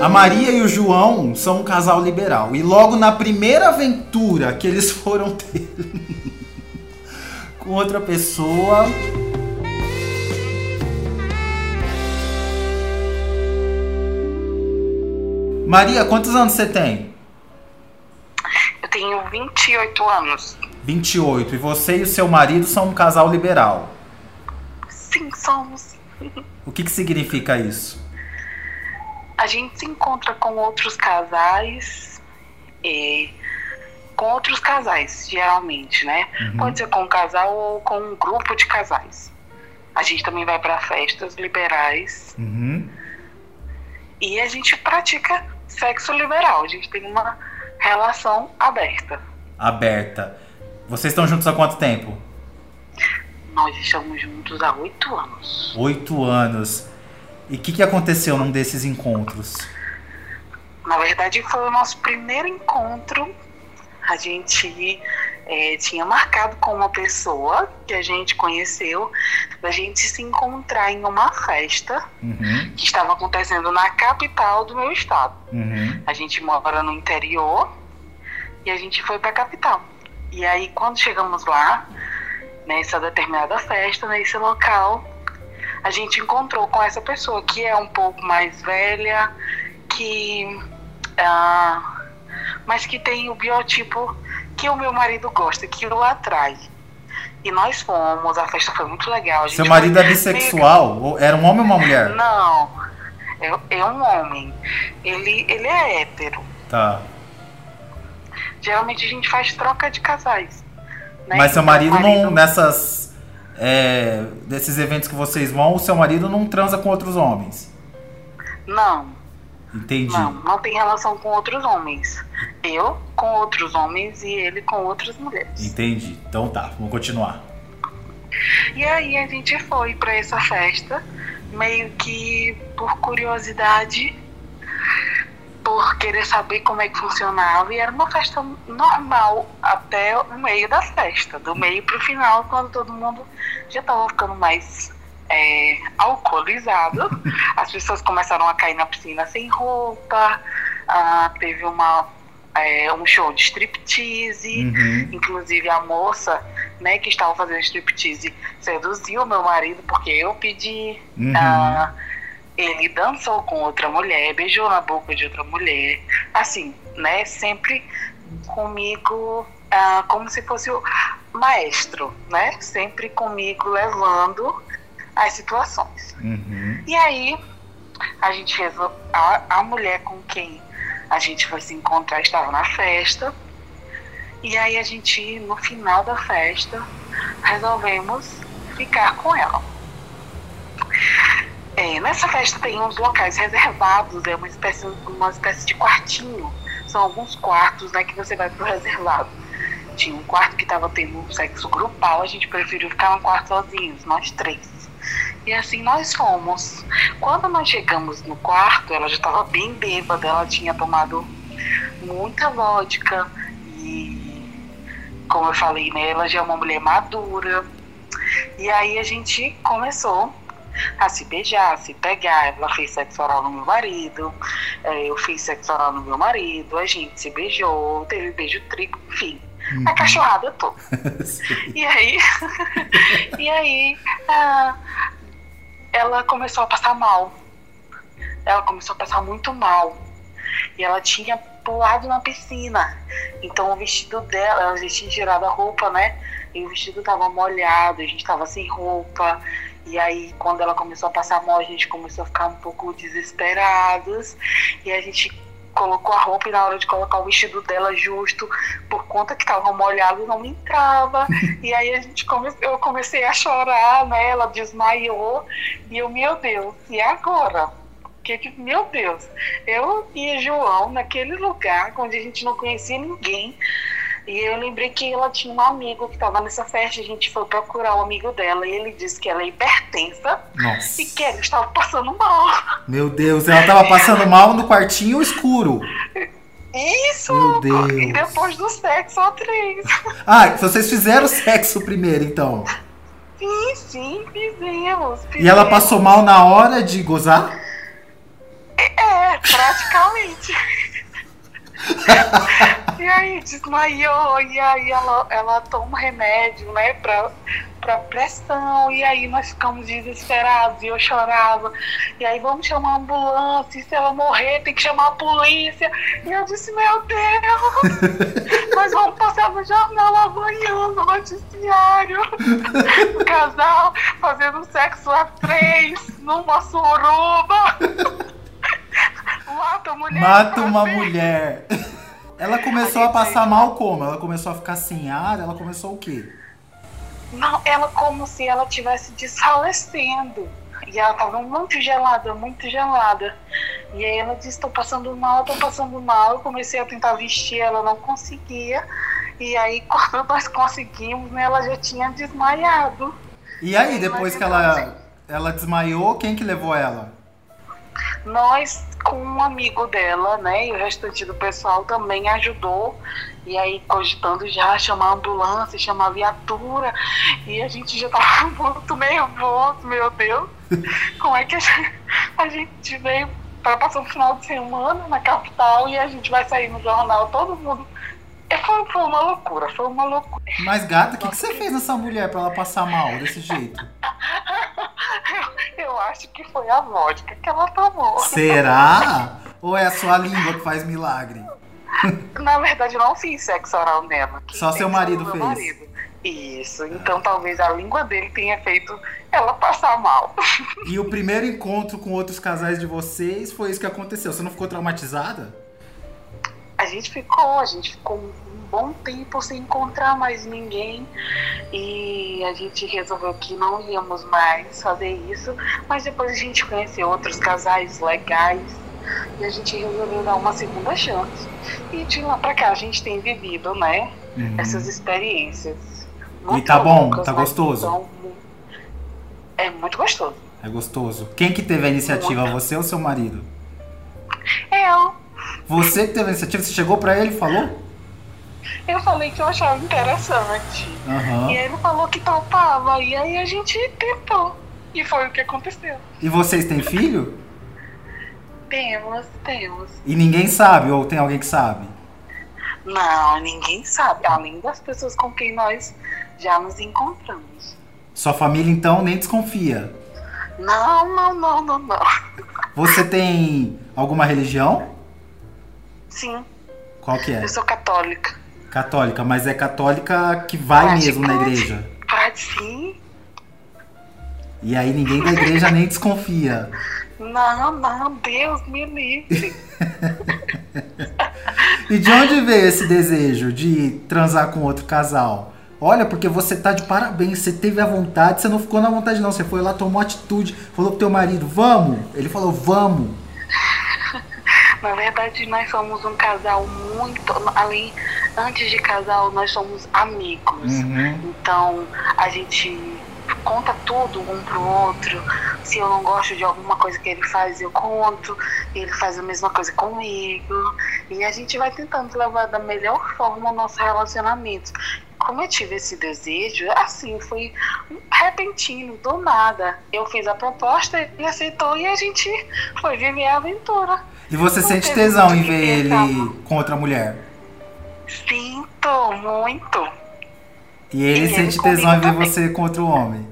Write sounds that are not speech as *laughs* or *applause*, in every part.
A Maria e o João são um casal liberal. E logo na primeira aventura que eles foram ter *laughs* com outra pessoa. Maria, quantos anos você tem? Eu tenho 28 anos. 28. E você e o seu marido são um casal liberal. Sim, somos. O que, que significa isso? A gente se encontra com outros casais e com outros casais, geralmente, né? Uhum. Pode ser com um casal ou com um grupo de casais. A gente também vai para festas liberais Uhum. e a gente pratica sexo liberal. A gente tem uma relação aberta. Aberta. Vocês estão juntos há quanto tempo? Nós estamos juntos há oito anos. Oito anos. E o que, que aconteceu num desses encontros? Na verdade, foi o nosso primeiro encontro. A gente eh, tinha marcado com uma pessoa que a gente conheceu, da gente se encontrar em uma festa Uhum. que estava acontecendo na capital do meu estado. Uhum. A gente mora no interior e a gente foi para a capital. E aí, quando chegamos lá, nessa determinada festa, nesse local, a gente encontrou com essa pessoa que é um pouco mais velha, que. ah, mas que tem o biotipo que o meu marido gosta, que o atrai. E nós fomos, a festa foi muito legal. Seu marido foi é bissexual? Era um homem ou uma mulher? Não, é, é um homem. Ele, ele é hétero. Tá. Geralmente a gente faz troca de casais. né? Mas seu Então, marido, não. Nessas. É, desses eventos que vocês vão, o seu marido não transa com outros homens. Não, Entendi. não, não tem relação com outros homens. Eu com outros homens e ele com outras mulheres. Entendi. Então tá, vamos continuar. E aí a gente foi pra essa festa, meio que por curiosidade, por querer saber como é que funcionava. E era uma festa normal até o meio da festa, do meio pro final, quando todo mundo já tava ficando mais é, alcoolizado. *laughs* As pessoas começaram a cair na piscina sem roupa, ah, teve uma, é, um show de striptease. Uhum. Inclusive a moça, né, que estava fazendo striptease seduziu meu marido porque eu pedi. Uhum. Ah, ele dançou com outra mulher, beijou na boca de outra mulher. Assim, né, sempre comigo ah, como se fosse o maestro, né? Sempre comigo levando as situações. Uhum. E aí, a gente resol... a, a mulher com quem a gente foi se encontrar estava na festa. E aí a gente, no final da festa, resolvemos ficar com ela. É, nessa festa tem uns locais reservados, é uma espécie, uma espécie de quartinho. São alguns quartos né, que você vai pro reservado. Tinha um quarto que estava tendo um sexo grupal, a gente preferiu ficar no quarto sozinhos, nós três. E assim nós fomos. Quando nós chegamos no quarto, ela já estava bem bêbada, ela tinha tomado muita vodka e, como eu falei, né, ela já é uma mulher madura. E aí a gente começou a se beijar, a se pegar. Ela fez sexo oral no meu marido, eh, eu fiz sexo oral no meu marido, a gente se beijou, teve beijo triplo, enfim. A cachorrada toda. *laughs* E aí, *laughs* e aí ah, ela começou a passar mal. Ela começou a passar muito mal. E ela tinha pulado na piscina. Então o vestido dela, ela já tinha tirado a roupa, né? E o vestido tava molhado, a gente tava sem roupa. E aí, quando ela começou a passar mal, a gente começou a ficar um pouco desesperados. E a gente colocou a roupa e na hora de colocar o vestido dela justo, por conta que tava molhado, não entrava. *laughs* e aí a gente come... eu comecei a chorar, né? Ela desmaiou. E eu, meu Deus, e agora? Que, que- meu Deus, eu e João naquele lugar onde a gente não conhecia ninguém. E eu lembrei que ela tinha um amigo que estava nessa festa. A gente foi procurar o amigo dela e ele disse que ela é hipertensa Nossa. e que ela estava passando mal. Meu Deus, ela tava passando mal no quartinho escuro. Isso! Meu Deus. E depois do sexo, a três. Ah, vocês fizeram sexo primeiro, então. Sim, sim, fizemos. E ela fizemos. passou mal na hora de gozar? É, Praticamente. *laughs* e aí desmaiou, e aí ela, ela toma remédio, né, pra, pra pressão, e aí nós ficamos desesperados, e eu chorava, e aí vamos chamar a ambulância, e se ela morrer tem que chamar a polícia, e eu disse, meu Deus, *laughs* nós vamos passar no jornal amanhã, no noticiário, o casal fazendo sexo a três, numa suruba. Mata *laughs* a mulher. Mata uma mulher. Ela começou a passar mal como? Ela começou a ficar sem ar? Ela começou o quê? Não, ela como se ela tivesse desfalecendo. E ela tava muito gelada, muito gelada. E aí ela disse, tô passando mal, tô passando mal. Eu comecei a tentar vestir, ela não conseguia. E aí *laughs* quando nós conseguimos, né, ela já tinha desmaiado. E aí, depois que ela, ela desmaiou, quem que levou ela? Nós, com um amigo dela, né, e o restante do pessoal também ajudou. E aí, cogitando já chamar a ambulância, chamar a viatura. E a gente já tava *laughs* muito nervoso, meu Deus. *laughs* Como é que a gente, a gente veio para passar um final de semana na capital e a gente vai sair no jornal, todo mundo. Foi, foi uma loucura, foi uma loucura. Mas, gata, o que, que você fez nessa mulher pra ela passar mal desse jeito? Eu, acho que foi a vodka que ela tomou. Será? Ou é a sua língua que faz milagre? *laughs* Na verdade, eu não fiz sexo oral nela. Só seu marido meu fez. marido. Isso, então talvez a língua dele tenha feito ela passar mal. E o primeiro encontro com outros casais de vocês foi isso que aconteceu. Você não ficou traumatizada? A gente ficou, a gente ficou bom tempo sem encontrar mais ninguém e a gente resolveu que não íamos mais fazer isso, mas depois a gente conheceu outros casais legais e a gente resolveu dar uma segunda chance. E de lá pra cá a gente tem vivido, né, Uhum. essas experiências. E tá bom? loucas, Tá gostoso? são É muito gostoso. É gostoso. Quem que teve a iniciativa? Você ou seu marido? Eu, Você que teve a iniciativa? Você chegou pra ele e falou? Eu falei que eu achava interessante. Aham. E ele falou que topava, e aí a gente tentou. E foi o que aconteceu. E vocês têm filho? Temos, temos. E ninguém sabe, ou tem alguém que sabe? Não, ninguém sabe, além das pessoas com quem nós já nos encontramos. Sua família então nem desconfia. Não, não, não, não, não. Você tem alguma religião? Sim, Qual que é? eu sou católica. Católica, mas é católica que vai Praticante. mesmo na igreja. Pode sim. E aí ninguém da igreja nem desconfia. Não, não, Deus me livre. *laughs* E de onde veio esse desejo de transar com outro casal? Olha, porque você tá de parabéns, você teve a vontade, você não ficou na vontade não, você foi lá, tomou atitude, falou pro teu marido, vamos? Ele falou, vamos. *laughs* Na verdade, nós somos um casal muito. Além, antes de casal, nós somos amigos. Uhum. Então, a gente conta tudo um pro outro. Se eu não gosto de alguma coisa que ele faz, eu conto. Ele faz a mesma coisa comigo. E a gente vai tentando levar da melhor forma o nosso relacionamento. Como eu tive esse desejo, assim, foi repentino, do nada. Eu fiz a proposta, ele aceitou e a gente foi viver a aventura. E você Não sente tesão em ver ele com outra mulher? Sinto muito. E ele E ele sente comigo tesão em ver você com outro homem?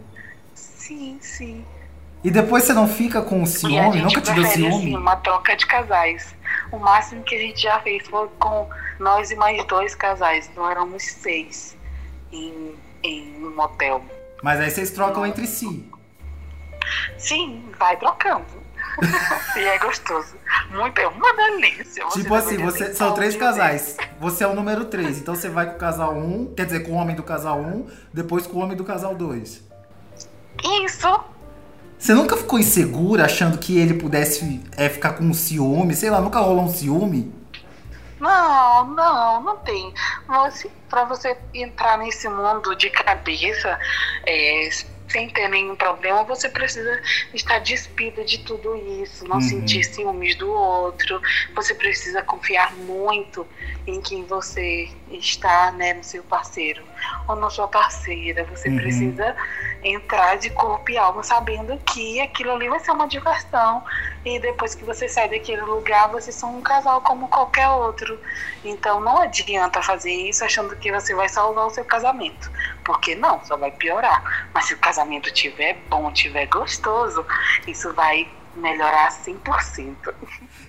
Sim, sim. E depois você não fica com ciúme? Nunca te deu prefere, ciúme? assim, uma troca de casais. O máximo que a gente já fez foi com nós e mais dois casais. Nós éramos seis em, em um motel. Mas aí vocês trocam entre si. Sim, vai trocando. *laughs* e é gostoso. Muito, é uma delícia. Você Tipo assim, você, são um três casais. Você é o número 3. Então você vai com o casal 1, quer dizer, com o homem do casal 1, depois com o homem do casal 2. desses. Isso. Você nunca ficou insegura achando que ele pudesse é, ficar com ciúme? Sei lá, nunca rolou um ciúme? Não, não, não tem. Você, para você entrar nesse mundo de cabeça, é, sem ter nenhum problema, você precisa estar despida de tudo isso, não Uhum. sentir ciúmes do outro. Você precisa confiar muito em quem você está, né, no seu parceiro. Ou na sua parceira. Você Uhum. precisa entrar de corpo e alma sabendo que aquilo ali vai ser uma diversão. E depois que você sai daquele lugar, vocês são um casal como qualquer outro. Então não adianta fazer isso achando que você vai salvar o seu casamento. Porque não, só vai piorar. Mas se o casamento tiver bom, tiver gostoso, isso vai melhorar 100%.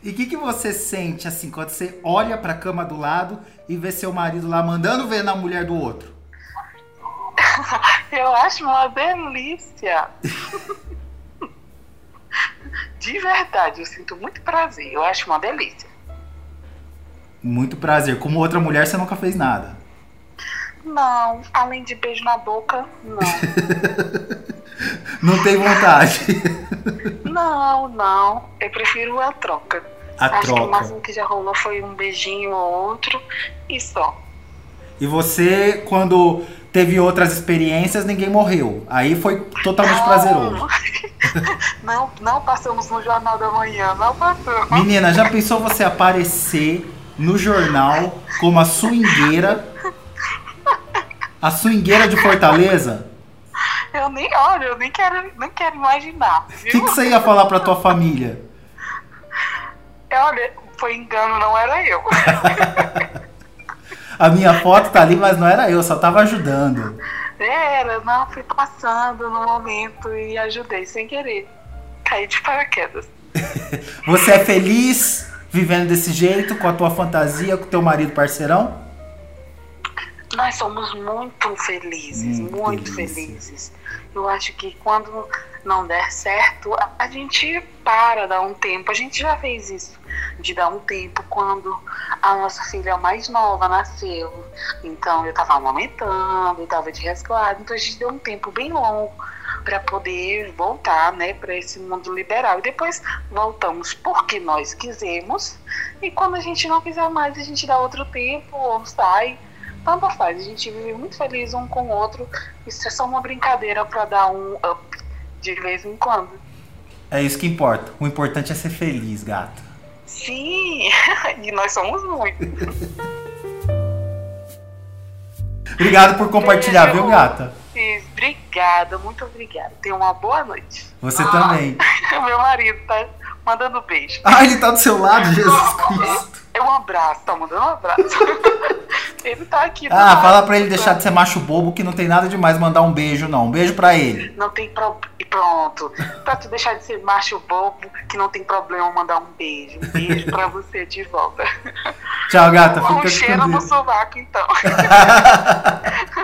E o que, que você sente assim quando você olha pra cama do lado e vê seu marido lá mandando ver na mulher do outro? *laughs* Eu acho uma delícia. *laughs* De verdade, eu sinto muito prazer. Eu acho uma delícia. Muito prazer. Como outra mulher, você nunca fez nada. Não, além de beijo na boca, não. *laughs* Não tem vontade. não, não. Eu prefiro a troca. A acho que o troca. máximo que já rolou foi um beijinho ou outro e só. E você, quando teve outras experiências, ninguém morreu. Aí foi totalmente prazeroso. *laughs* Não, não passamos no Jornal da Manhã, não passamos. Menina, já pensou você aparecer no jornal como a swingueira? A swingueira de Fortaleza? Eu nem, olha, eu nem quero, nem quero imaginar, O que, que você ia falar pra tua família? *laughs* Olha, foi engano, não era eu. *laughs* A minha foto tá ali, mas não era eu, só tava ajudando. Era, não, fui passando no momento e ajudei sem querer. Caí de paraquedas. *laughs* Você é feliz vivendo desse jeito, com a tua fantasia, com o teu marido parceirão? Nós somos muito felizes, Muito muito, felizes. felizes. Eu acho que quando não der certo, a, gente para, dá um tempo. A gente já fez isso, de dar um tempo quando a nossa filha mais nova nasceu. Então eu tava amamentando, eu tava de resguardo, então a gente deu um tempo bem longo para poder voltar, né, para esse mundo liberal. E depois voltamos porque nós quisemos. E quando a gente não quiser mais, a gente dá outro tempo ou sai. Tanto faz, a gente vive muito feliz um com o outro. Isso é só uma brincadeira para dar um up de vez em quando. É isso que importa. O importante é ser feliz, gato. Sim, *laughs* e nós somos muito. Obrigado por compartilhar, viu, gata? Obrigada, muito obrigada. Tenha uma boa noite. Você Ah, também. *laughs* Meu marido tá mandando beijo. Ah, ele tá do seu lado, *laughs* Jesus Cristo. É um abraço, tá mandando um abraço. Ele tá aqui. Ah, lado, fala pra ele deixar de ser macho bobo, que não tem nada demais mandar um beijo, não. Um beijo pra ele. Não tem problema. Pronto. Pra tu deixar de ser macho bobo, que não tem problema mandar um beijo. Um beijo pra você de volta. Tchau, gata. um Fica cheiro com no sovaco, então. *laughs*